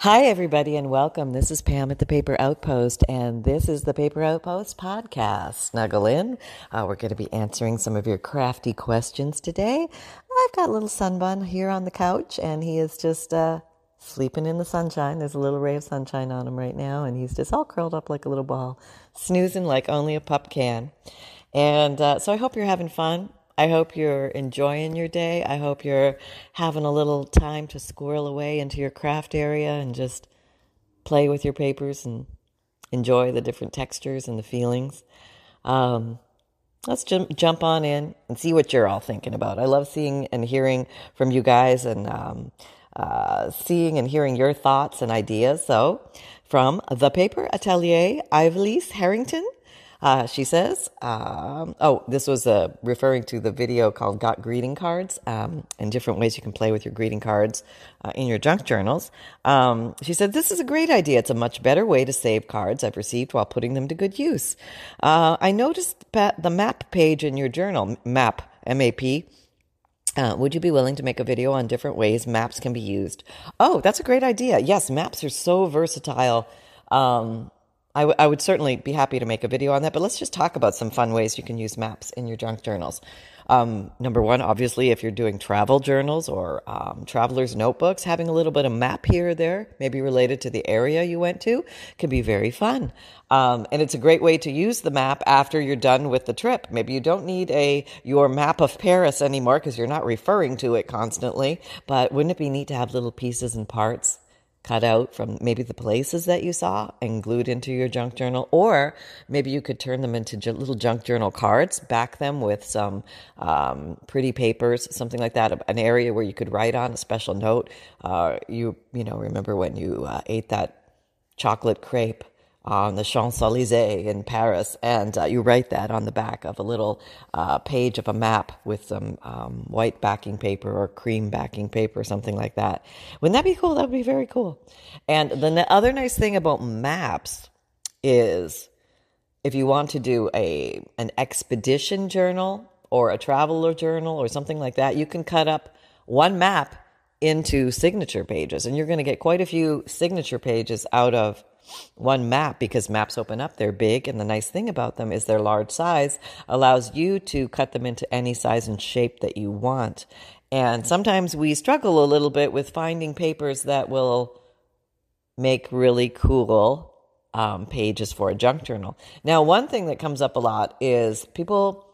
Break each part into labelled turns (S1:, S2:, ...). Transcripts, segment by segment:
S1: Hi, everybody, and welcome. This is Pam at the Paper Outpost, and this is the Paper Outpost podcast. Snuggle in. Uh, we're going to be answering some of your crafty questions today. I've got little Sunbun here on the couch, and he is just uh, sleeping in the sunshine. There's a little ray of sunshine on him right now, and he's just all curled up like a little ball, snoozing like only a pup can. And uh, so I hope you're having fun. I hope you're enjoying your day. I hope you're having a little time to squirrel away into your craft area and just play with your papers and enjoy the different textures and the feelings. Um, let's jump jump on in and see what you're all thinking about. I love seeing and hearing from you guys and um, uh, seeing and hearing your thoughts and ideas. So, from the Paper Atelier, Ivelisse Harrington uh, she says, um, oh, this was uh, referring to the video called Got Greeting Cards um, and different ways you can play with your greeting cards uh, in your junk journals. Um, she said, This is a great idea. It's a much better way to save cards I've received while putting them to good use. Uh, I noticed the map page in your journal, MAP, M A P. Uh, would you be willing to make a video on different ways maps can be used? Oh, that's a great idea. Yes, maps are so versatile. Um, I, w- I would certainly be happy to make a video on that, but let's just talk about some fun ways you can use maps in your junk journals. Um, number one, obviously, if you're doing travel journals or um, traveler's notebooks, having a little bit of map here or there, maybe related to the area you went to, can be very fun. Um, and it's a great way to use the map after you're done with the trip. Maybe you don't need a your map of Paris anymore because you're not referring to it constantly. But wouldn't it be neat to have little pieces and parts cut out from maybe the places that you saw and glued into your junk journal, or maybe you could turn them into little junk journal cards, back them with some um, pretty papers, something like that, an area where you could write on a special note. Uh, you you know remember when you uh, ate that chocolate crepe on the Champs Elysees in Paris, and uh, you write that on the back of a little uh, page of a map with some um, white backing paper or cream backing paper, something like that. Wouldn't that be cool? That would be very cool. And then the other nice thing about maps is if you want to do a an expedition journal or a traveler journal or something like that, you can cut up one map into signature pages, and you're going to get quite a few signature pages out of one map because maps open up they're big and the nice thing about them is their large size allows you to cut them into any size and shape that you want. And sometimes we struggle a little bit with finding papers that will make really cool um, pages for a junk journal. Now one thing that comes up a lot is people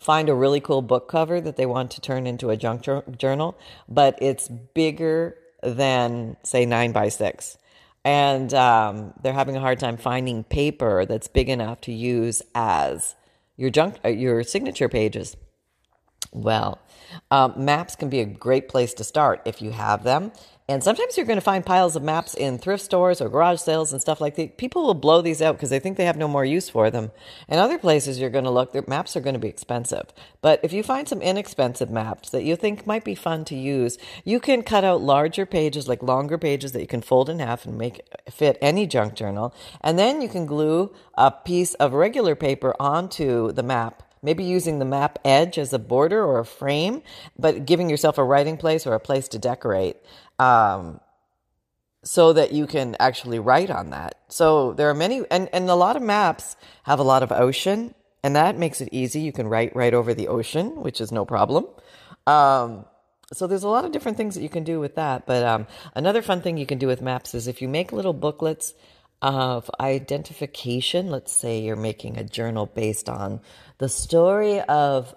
S1: find a really cool book cover that they want to turn into a junk journal but it's bigger than say 9 by 6 and um, they're having a hard time finding paper that's big enough to use as your junk uh, your signature pages. Well, um, maps can be a great place to start if you have them. And sometimes you're going to find piles of maps in thrift stores or garage sales and stuff like that. People will blow these out because they think they have no more use for them. And other places you're going to look, their maps are going to be expensive. But if you find some inexpensive maps that you think might be fun to use, you can cut out larger pages, like longer pages that you can fold in half and make fit any junk journal. And then you can glue a piece of regular paper onto the map maybe using the map edge as a border or a frame, but giving yourself a writing place or a place to decorate um, so that you can actually write on that. So there are many, and, and a lot of maps have a lot of ocean, and that makes it easy. You can write right over the ocean, which is no problem. Um, so there's a lot of different things that you can do with that. But um, another fun thing you can do with maps is if you make little booklets of identification. Let's say you're making a journal based on the story of,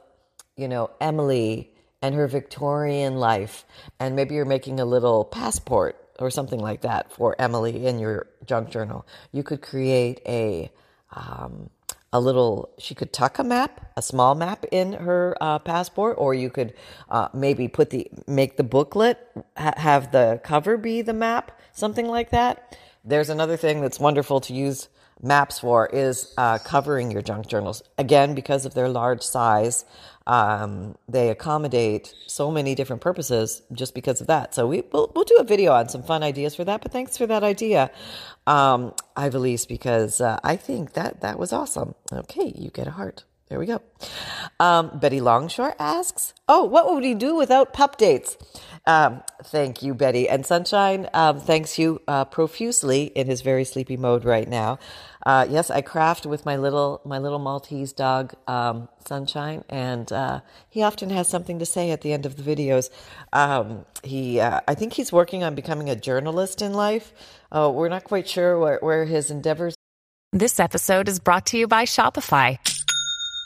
S1: you know, Emily and her Victorian life. And maybe you're making a little passport or something like that for Emily in your junk journal. You could create a, um, a little, she could tuck a map, a small map in her uh, passport, or you could uh, maybe put the, make the booklet, ha- have the cover be the map, something like that. There's another thing that's wonderful to use maps for is uh, covering your junk journals. Again, because of their large size, um, they accommodate so many different purposes just because of that. So we, we'll, we'll do a video on some fun ideas for that. But thanks for that idea, um, because uh, I think that that was awesome. Okay, you get a heart. There we go. Um, Betty Longshore asks, "Oh, what would we do without pup dates?" Um, thank you, Betty. And Sunshine um, thanks you uh, profusely in his very sleepy mode right now. Uh, yes, I craft with my little my little Maltese dog, um, Sunshine, and uh, he often has something to say at the end of the videos. Um, he, uh, I think he's working on becoming a journalist in life. Uh, we're not quite sure where, where his endeavors.
S2: This episode is brought to you by Shopify.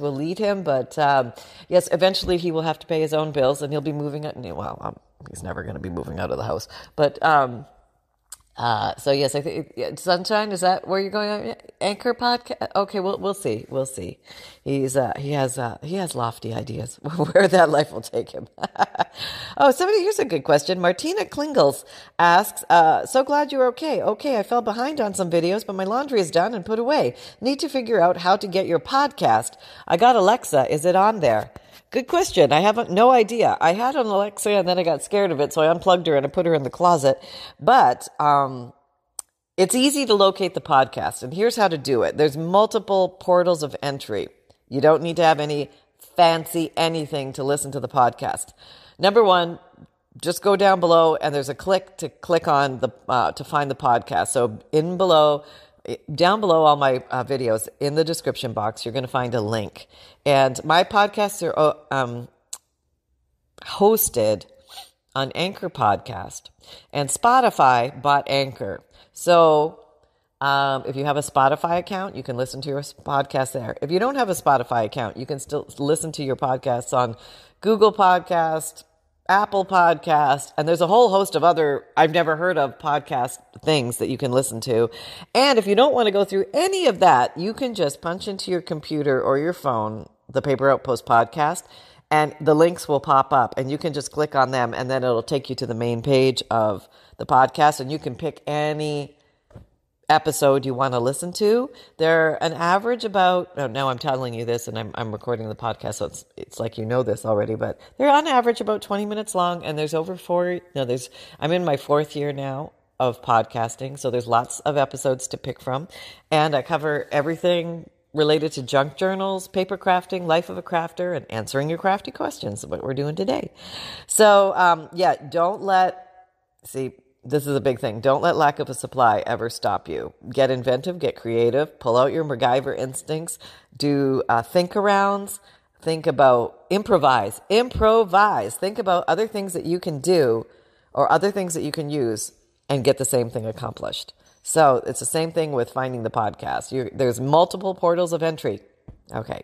S1: Will lead him, but um, yes, eventually he will have to pay his own bills, and he'll be moving. Out, well, um, he's never going to be moving out of the house, but um, uh, so yes, I think Sunshine is that where you're going? Anchor podcast. Okay, we'll we'll see. We'll see. He's uh, he has uh, he has lofty ideas where that life will take him. oh, somebody here's a good question. Martina Klingles asks, uh, "So glad you're okay. Okay, I fell behind on some videos, but my laundry is done and put away. Need to figure out how to get your podcast. I got Alexa. Is it on there?" Good question. I haven't no idea. I had an Alexa and then I got scared of it, so I unplugged her and I put her in the closet. But um, it's easy to locate the podcast, and here's how to do it. There's multiple portals of entry. You don't need to have any fancy anything to listen to the podcast. Number one, just go down below and there's a click to click on the uh, to find the podcast. So in below down below all my uh, videos in the description box, you're going to find a link. And my podcasts are uh, um, hosted on Anchor Podcast, and Spotify bought Anchor. So um, if you have a Spotify account, you can listen to your podcast there. If you don't have a Spotify account, you can still listen to your podcasts on Google Podcast, Apple Podcast, and there's a whole host of other I've never heard of podcast things that you can listen to. And if you don't want to go through any of that, you can just punch into your computer or your phone the Paper Outpost podcast and the links will pop up and you can just click on them and then it'll take you to the main page of the podcast and you can pick any episode you want to listen to. They're an average about, oh, now I'm telling you this and I'm, I'm recording the podcast, so it's, it's like you know this already, but they're on average about 20 minutes long and there's over four, no, there's, I'm in my fourth year now of podcasting, so there's lots of episodes to pick from. And I cover everything related to junk journals, paper crafting, life of a crafter, and answering your crafty questions, what we're doing today. So, um, yeah, don't let, see, this is a big thing. Don't let lack of a supply ever stop you. Get inventive, get creative, pull out your MacGyver instincts, do uh, think arounds, think about improvise, improvise. Think about other things that you can do or other things that you can use and get the same thing accomplished. So it's the same thing with finding the podcast. You're, there's multiple portals of entry. Okay.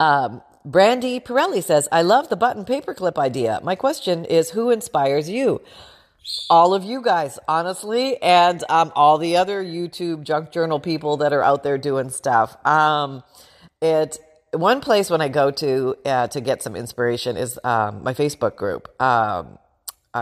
S1: Um, Brandy Pirelli says, I love the button paperclip idea. My question is, who inspires you? all of you guys, honestly, and um, all the other YouTube junk journal people that are out there doing stuff. Um, it one place when I go to uh, to get some inspiration is um, my Facebook group. Um,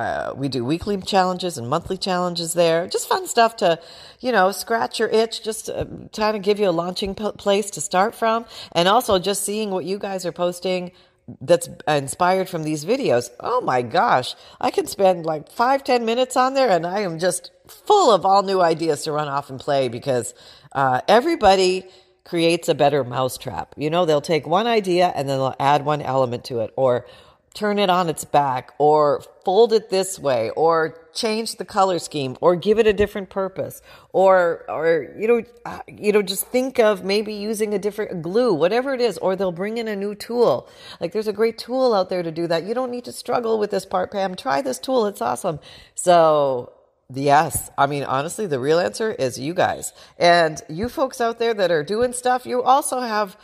S1: uh, we do weekly challenges and monthly challenges there. Just fun stuff to, you know, scratch your itch, just to, kind of give you a launching p- place to start from. And also just seeing what you guys are posting that's inspired from these videos. Oh my gosh, I can spend like five, ten minutes on there and I am just full of all new ideas to run off and play because uh, everybody creates a better mousetrap. You know, they'll take one idea and then they'll add one element to it or turn it on its back or fold it this way or change the color scheme or give it a different purpose or or you know uh, you know just think of maybe using a different glue whatever it is or they'll bring in a new tool. Like there's a great tool out there to do that. You don't need to struggle with this part Pam. Try this tool. It's awesome. So Yes. I mean, honestly, the real answer is you guys. And you folks out there that are doing stuff, you also have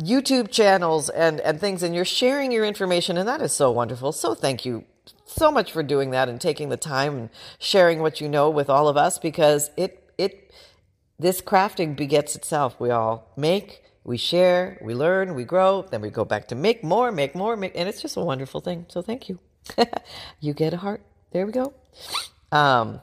S1: YouTube channels and, and things, and you're sharing your information, and that is so wonderful. So thank you so much for doing that and taking the time and sharing what you know with all of us because it it this crafting begets itself. We all make, we share, we learn, we grow, then we go back to make more, make more, make, and it's just a wonderful thing. So thank you. you get a heart. There we go. Um,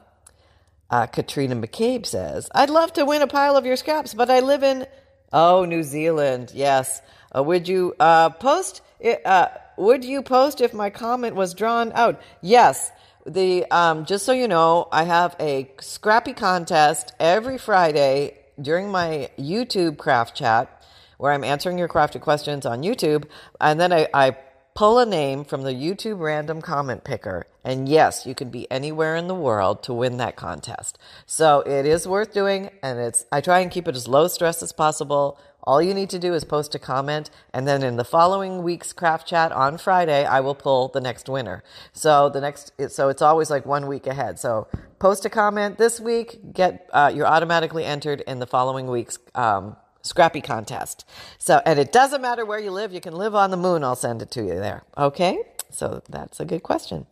S1: uh, Katrina McCabe says, I'd love to win a pile of your scraps, but I live in, oh, New Zealand. Yes. Uh, would you uh, post? Uh, would you post if my comment was drawn out? Yes. The um, just so you know, I have a scrappy contest every Friday during my YouTube craft chat where I'm answering your crafted questions on YouTube. And then I, I pull a name from the YouTube random comment picker. And yes, you can be anywhere in the world to win that contest. So it is worth doing. And it's, I try and keep it as low stress as possible. All you need to do is post a comment. And then in the following week's craft chat on Friday, I will pull the next winner. So the next, so it's always like one week ahead. So post a comment this week, get, uh, you're automatically entered in the following week's, um, scrappy contest. So, and it doesn't matter where you live. You can live on the moon. I'll send it to you there. Okay. So that's a good question.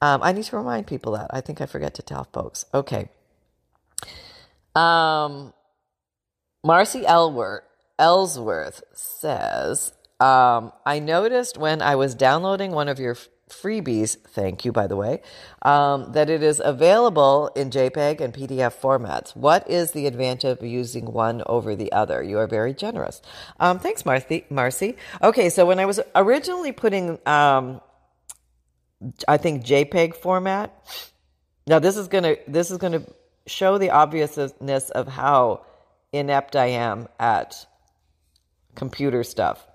S1: Um, I need to remind people that. I think I forget to tell folks. Okay. Um, Marcy Elworth, Ellsworth says, um, I noticed when I was downloading one of your freebies, thank you, by the way, um, that it is available in JPEG and PDF formats. What is the advantage of using one over the other? You are very generous. Um, thanks, Marcy. Marcy. Okay, so when I was originally putting, um, I think JPEG format. Now this is gonna this is gonna show the obviousness of how inept I am at computer stuff.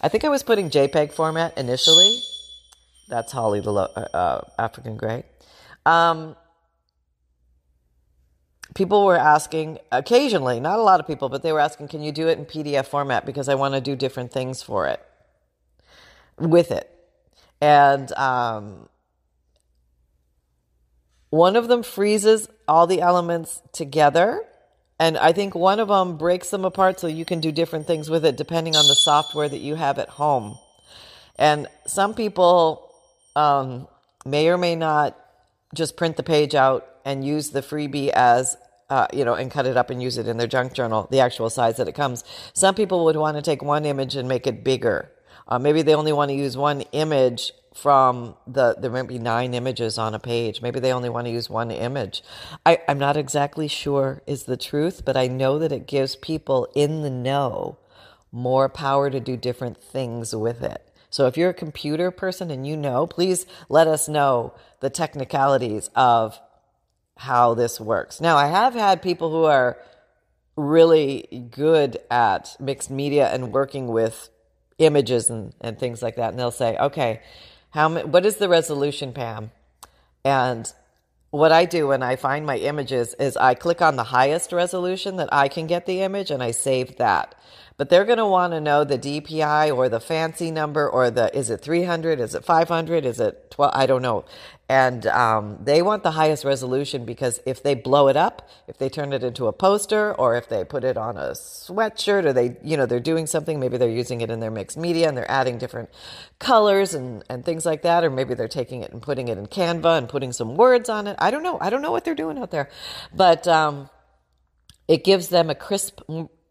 S1: I think I was putting JPEG format initially that's Holly, the uh, uh, African gray. Um, people were asking occasionally, not a lot of people, but they were asking, can you do it in PDF format? Because I want to do different things for it, with it. And um, one of them freezes all the elements together. And I think one of them breaks them apart so you can do different things with it depending on the software that you have at home. And some people um, may or may not just print the page out and use the freebie as uh, you know, and cut it up and use it in their junk journal, the actual size that it comes. Some people would want to take one image and make it bigger. Uh, maybe they only want to use one image from the, there might be nine images on a page. Maybe they only want to use one image. I, I'm not exactly sure is the truth, but I know that it gives people in the know more power to do different things with it. So if you're a computer person and you know, please let us know the technicalities of how this works. Now, I have had people who are really good at mixed media and working with images and, and things like that. And they'll say, okay, how, what is the resolution, Pam? And what I do when I find my images is I click on the highest resolution that I can get the image and I save that but they're going to want to know the DPI or the fancy number or the is it 300, is it 500, is it 12? I don't know. And um, they want the highest resolution because if they blow it up, if they turn it into a poster or if they put it on a sweatshirt or they, you know, they're doing something, maybe they're using it in their mixed media and they're adding different colors and, and things like that. Or maybe they're taking it and putting it in Canva and putting some words on it. I don't know. I don't know what they're doing out there, but um, it gives them a crisp,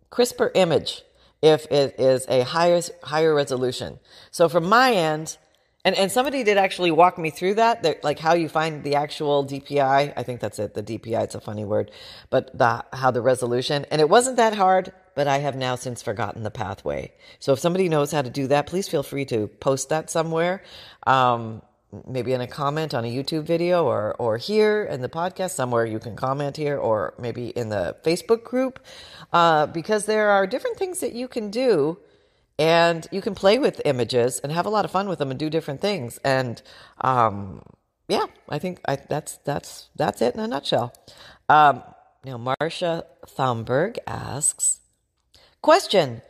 S1: crisper image if it is a higher higher resolution. So from my end, and, and somebody did actually walk me through that, like how you find the actual DPI. I think that's it. The DPI, it's a funny word, but the, how the resolution, and it wasn't that hard, but I have now since forgotten the pathway. So if somebody knows how to do that, please feel free to post that somewhere. Um, maybe in a comment on a YouTube video or, or here in the podcast somewhere you can comment here or maybe in the Facebook group uh, because there are different things that you can do and you can play with images and have a lot of fun with them and do different things and um, yeah I think I, that's that's that's it in a nutshell. Um, now Marcia Thomberg asks question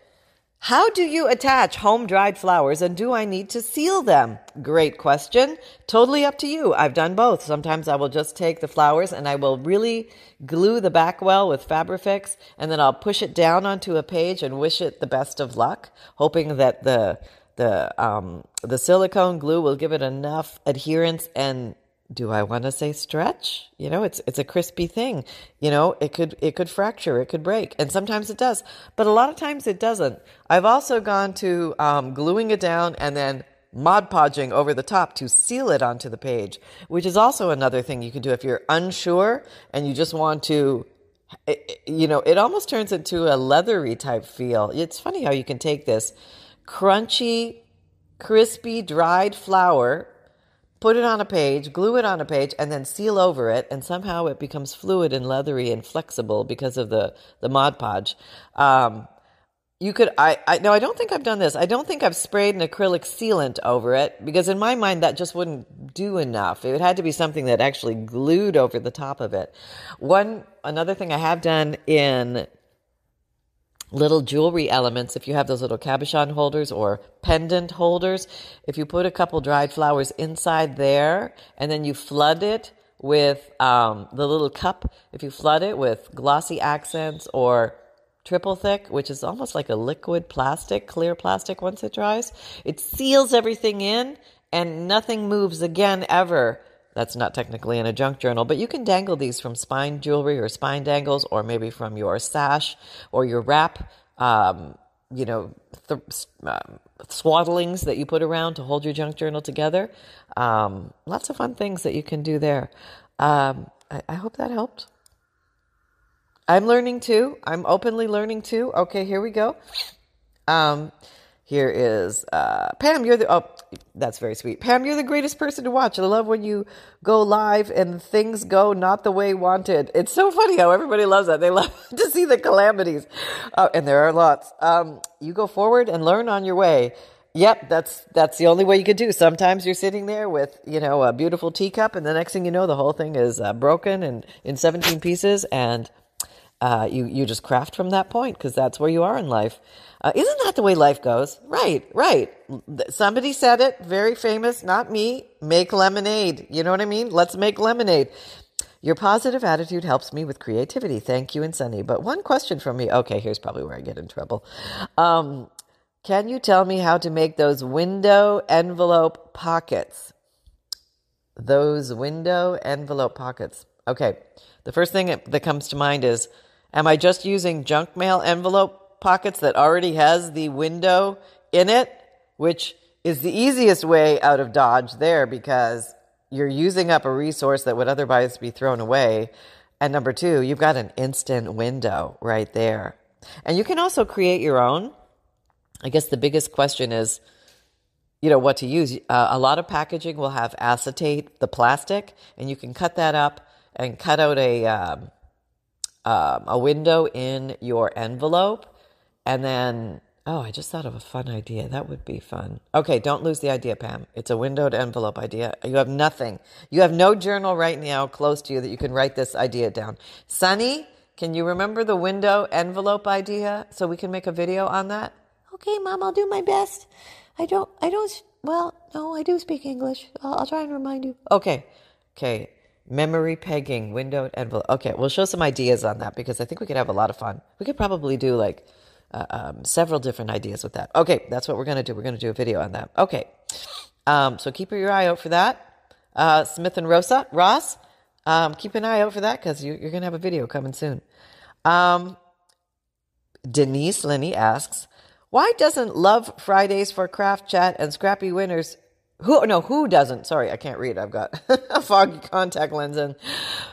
S1: how do you attach home dried flowers and do I need to seal them? Great question. Totally up to you. I've done both. Sometimes I will just take the flowers and I will really glue the back well with Fabrifix and then I'll push it down onto a page and wish it the best of luck, hoping that the the um, the silicone glue will give it enough adherence and do I want to say stretch? You know, it's it's a crispy thing. You know, it could it could fracture, it could break, and sometimes it does, but a lot of times it doesn't. I've also gone to um, gluing it down and then Mod Podging over the top to seal it onto the page, which is also another thing you can do if you're unsure and you just want to, you know, it almost turns into a leathery type feel. It's funny how you can take this crunchy, crispy, dried flower, put it on a page, glue it on a page, and then seal over it, and somehow it becomes fluid and leathery and flexible because of the the Mod Podge. Um, you could I, I no i don't think i've done this. I don't think i've sprayed an acrylic sealant over it because in my mind that just wouldn't do enough. It had to be something that actually glued over the top of it. One another thing i have done in little jewelry elements if you have those little cabochon holders or pendant holders if you put a couple dried flowers inside there and then you flood it with um, the little cup if you flood it with glossy accents or triple thick, which is almost like a liquid plastic, clear plastic once it dries. It seals everything in and nothing moves again ever. That's not technically in a junk journal, but you can dangle these from spine jewelry or spine dangles, or maybe from your sash or your wrap, um, you know, th- uh, swaddlings that you put around to hold your junk journal together. Um, lots of fun things that you can do there. Um, I, I hope that helped. I'm learning too. I'm openly learning too. Okay, here we go. Um, here is uh, Pam. You're the oh, that's very sweet. Pam, you're the greatest person to watch. I love when you go live and things go not the way wanted. It's so funny how everybody loves that. They love to see the calamities, uh, and there are lots. Um, you go forward and learn on your way. Yep, that's that's the only way you can do. Sometimes you're sitting there with you know a beautiful teacup, and the next thing you know, the whole thing is uh, broken and in 17 pieces, and uh, you you just craft from that point because that's where you are in life. Uh, isn't that the way life goes? Right, right. Somebody said it, very famous, not me. Make lemonade. You know what I mean? Let's make lemonade. Your positive attitude helps me with creativity. Thank you and Sunny. But one question from me. Okay, here's probably where I get in trouble. Um, can you tell me how to make those window envelope pockets? Those window envelope pockets. Okay. The first thing that comes to mind is Am I just using junk mail envelope pockets that already has the window in it, which is the easiest way out of Dodge there because you're using up a resource that would otherwise be thrown away. And number two, you've got an instant window right there. And you can also create your own. I guess the biggest question is, you know, what to use. Uh, a lot of packaging will have acetate, the plastic, and you can cut that up and cut out a, um, um, a window in your envelope and then oh i just thought of a fun idea. That would be fun. Okay don't lose the idea pam. It's a windowed envelope idea. You have nothing. You have no journal right now close to you that you can write this idea down. Sunny can you remember the window envelope idea so we can make a video on that?
S3: Okay mom i'll do my best. I don't i don't well no i do speak english. I'll, I'll try and remind you.
S1: Okay okay memory pegging, windowed envelope. Okay, we'll show some ideas on that because I think we could have a lot of fun. We could probably do like uh, um, several different ideas with that. Okay, that's what we're going to do. We're going to do a video on that. Okay, um, so keep your eye out for that. Uh, Smith and Rosa, Ross, um, keep an eye out for that because you, are going to have a video coming soon. Um, Denise Linney asks, why doesn't Love Fridays for Craft Chat and Scrappy Winners who no who doesn't? Sorry i can't read. I've got a foggy contact lens and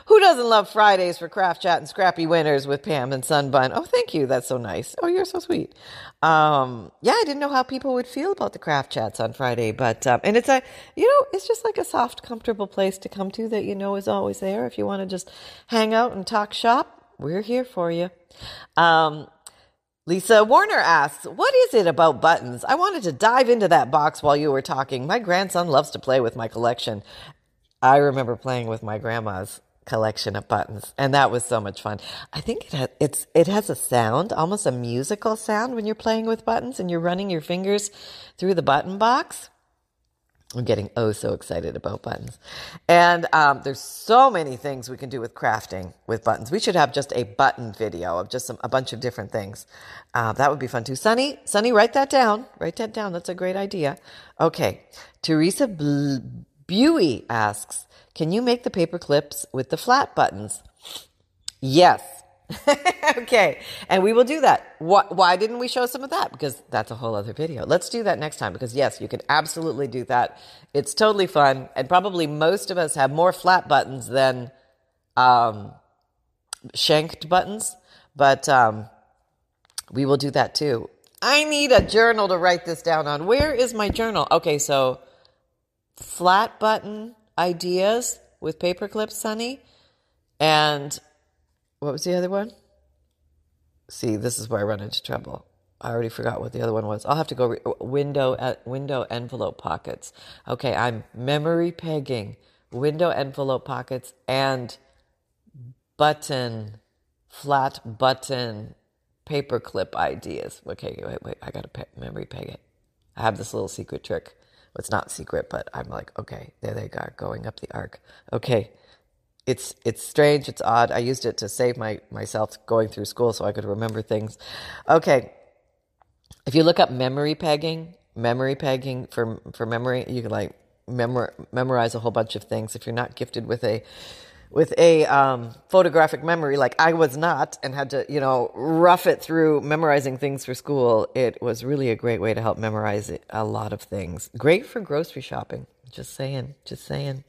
S1: who doesn't love fridays for craft chat and scrappy winners with pam and sunbun oh thank you. That's so nice. Oh you're so sweet. Um, yeah i didn't know how people would feel about the craft chats on friday but um, and it's a you know it's just like a soft comfortable place to come to that you know is always there. If you want to just hang out and talk shop we're here for you. Um, Lisa Warner asks, What is it about buttons? I wanted to dive into that box while you were talking. My grandson loves to play with my collection. I remember playing with my grandma's collection of buttons, and that was so much fun. I think it has, it's, it has a sound, almost a musical sound when you're playing with buttons and you're running your fingers through the button box. I'm getting oh so excited about buttons. And um, there's so many things we can do with crafting with buttons. We should have just a button video of just some, a bunch of different things. Uh, that would be fun too. Sunny, Sunny, write that down. Write that down. That's a great idea. Okay. Teresa Buey asks, can you make the paper clips with the flat buttons? Yes. okay. And we will do that. Why, why, didn't we show some of that? Because that's a whole other video. Let's do that next time because yes, you can absolutely do that. It's totally fun. And probably most of us have more flat buttons than, um, shanked buttons, but, um, we will do that too. I need a journal to write this down on. Where is my journal? Okay. So flat button ideas with paper clips, Sunny. And what was the other one? See, this is where I run into trouble. I already forgot what the other one was. I'll have to go re- window at window envelope pockets. Okay, I'm memory pegging, window envelope pockets, and button, flat button, paper clip ideas. Okay, wait, wait. I gotta pe- memory peg it. I have this little secret trick. Well, it's not secret, but I'm like, okay, there they are, going up the arc. Okay, it's it's strange, it's odd. I used it to save my myself going through school so I could remember things. Okay. If you look up memory pegging, memory pegging for for memory, you can like memor, memorize a whole bunch of things if you're not gifted with a with a um, photographic memory like I was not and had to, you know, rough it through memorizing things for school. It was really a great way to help memorize a lot of things. Great for grocery shopping. Just saying, just saying.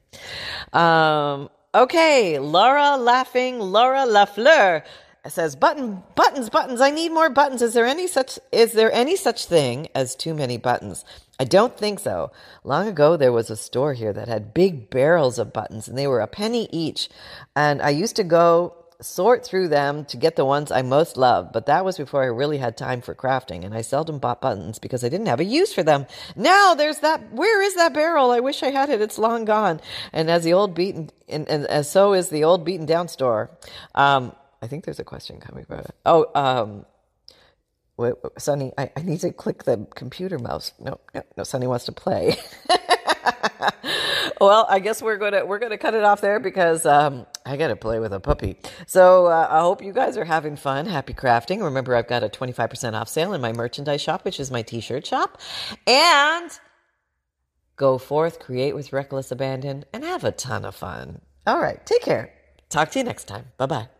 S1: Um, Okay, Laura laughing, Laura Lafleur says button buttons buttons. I need more buttons. Is there any such is there any such thing as too many buttons? I don't think so. Long ago there was a store here that had big barrels of buttons and they were a penny each. And i used to go sort through them to get the ones I most loved, but that was before I really had time for crafting, and I seldom bought buttons because I didn't have a use for them. Now there's that. Where is that barrel? I wish I had it. It's long gone. And as the old beaten, and, and as so is the old beaten down store. Um, I think there's a question coming about it. Oh, um, wait, Sunny, I, I need to click the computer mouse. No, no, no, Sunny wants to play. well, I guess we're gonna we're gonna cut it off there because um, I gotta play with a puppy. So uh, I hope you guys are having fun. Happy crafting. Remember, I've got a twenty five percent off sale in my merchandise shop, which is my t shirt shop, and go forth, create with reckless abandon, and have a ton of fun. All right, take care. Talk to you next time. Bye bye.